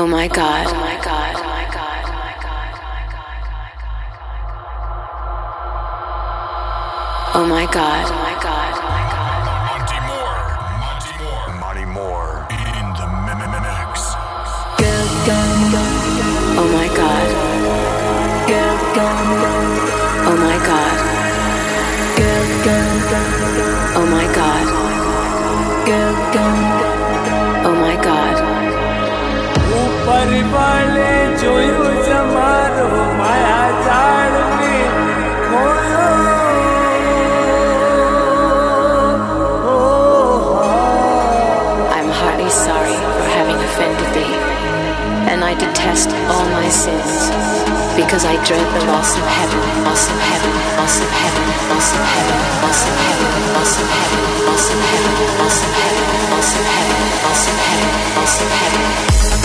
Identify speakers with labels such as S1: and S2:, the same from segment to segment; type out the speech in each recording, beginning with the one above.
S1: Oh, oh my God. Oh my God. Oh my God. Oh my God. Oh my God.
S2: Monte Mour. Monte Mour.
S3: Monte Mour.
S2: In the mix.
S1: Oh my God. Oh my God. Oh my God. Oh
S4: ઉપર વાલે જોયું જમારો માયા જાળ મે ખોયો
S1: I'm heartily sorry for having offended thee, and I detest all my sins, because I dread the loss of heaven, loss of heaven, loss of heaven, loss of heaven, loss of heaven, loss of heaven, loss of heaven, loss of heaven, loss of heaven, loss of heaven, loss of heaven.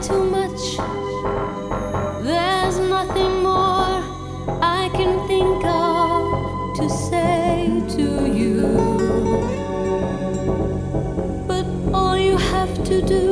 S1: Too much. There's nothing more I can think of to say to you. But all you have to do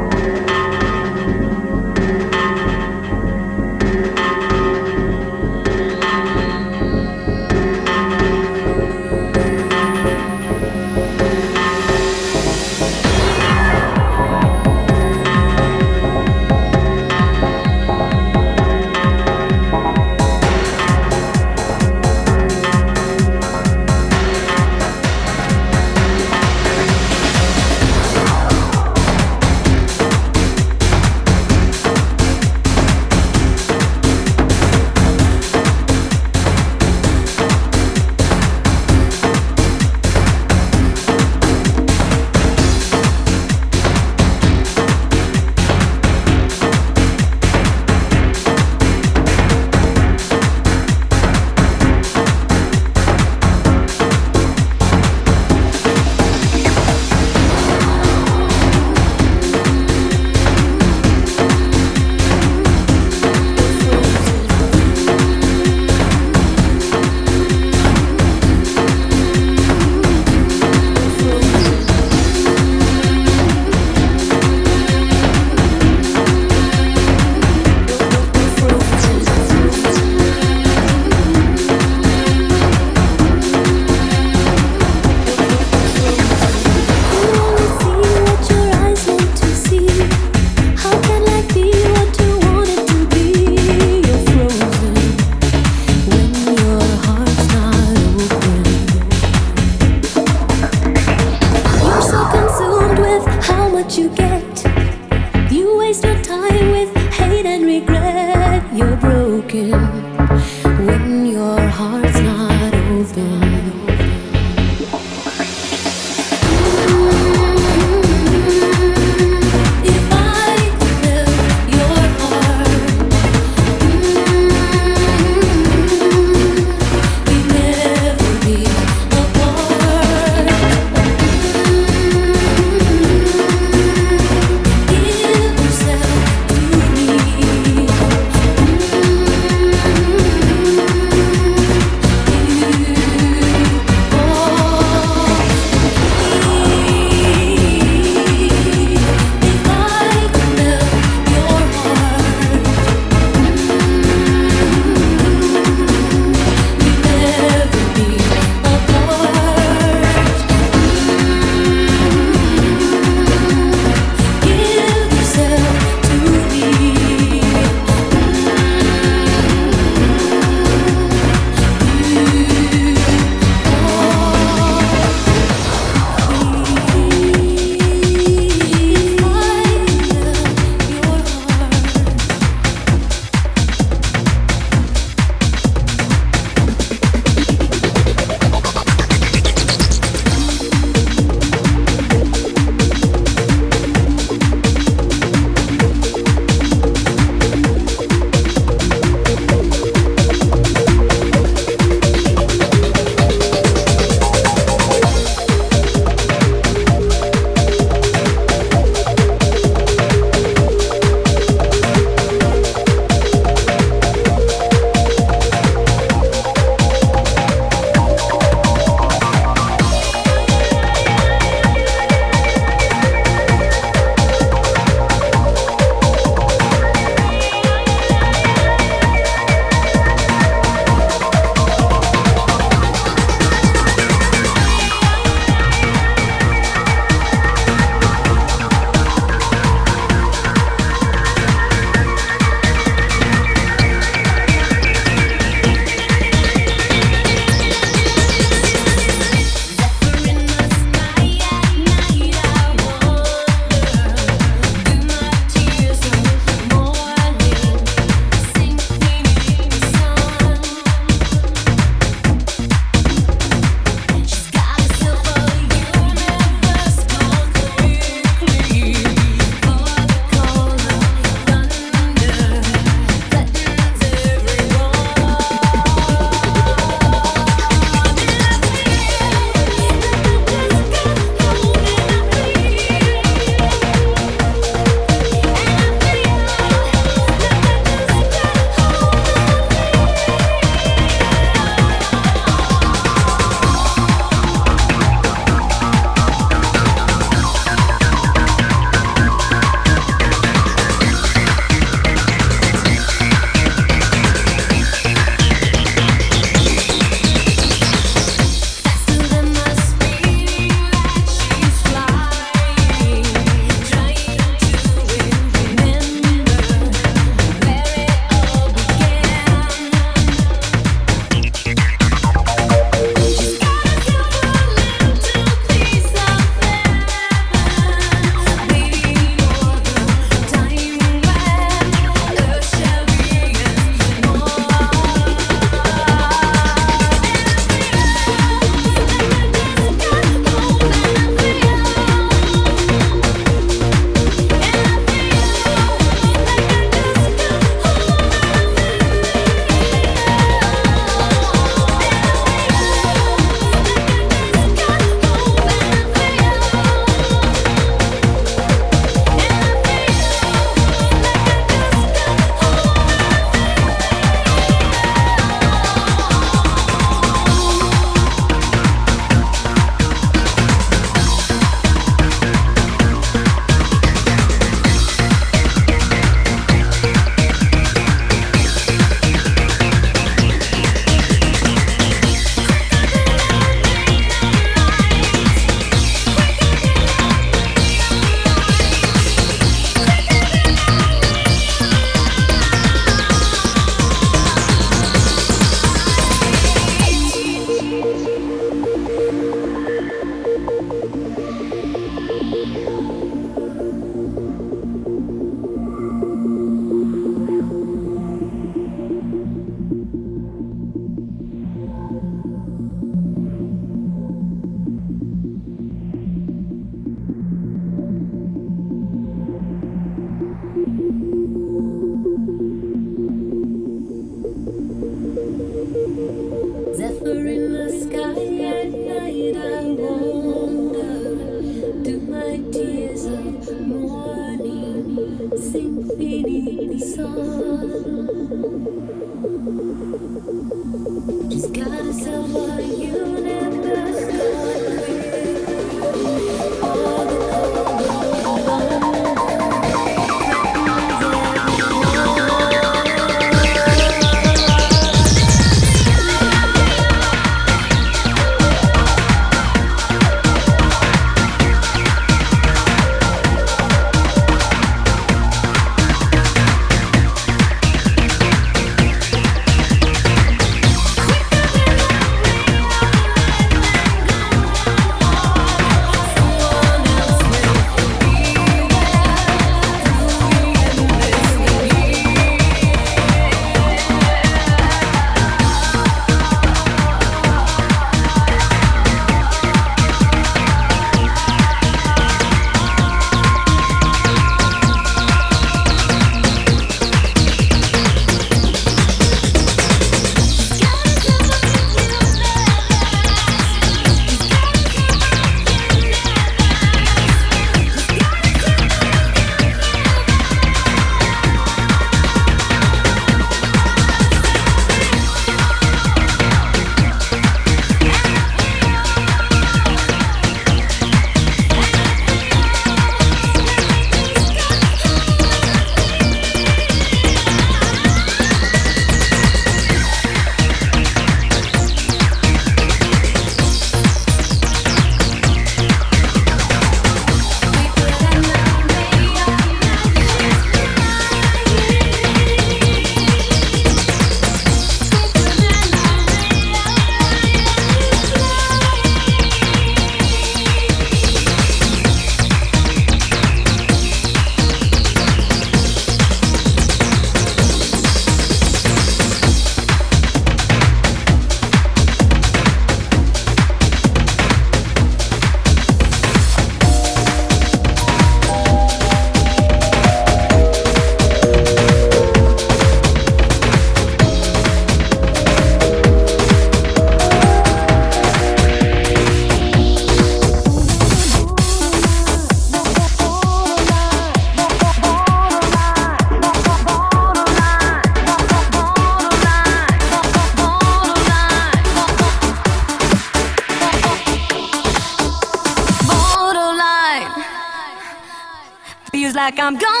S1: I'm going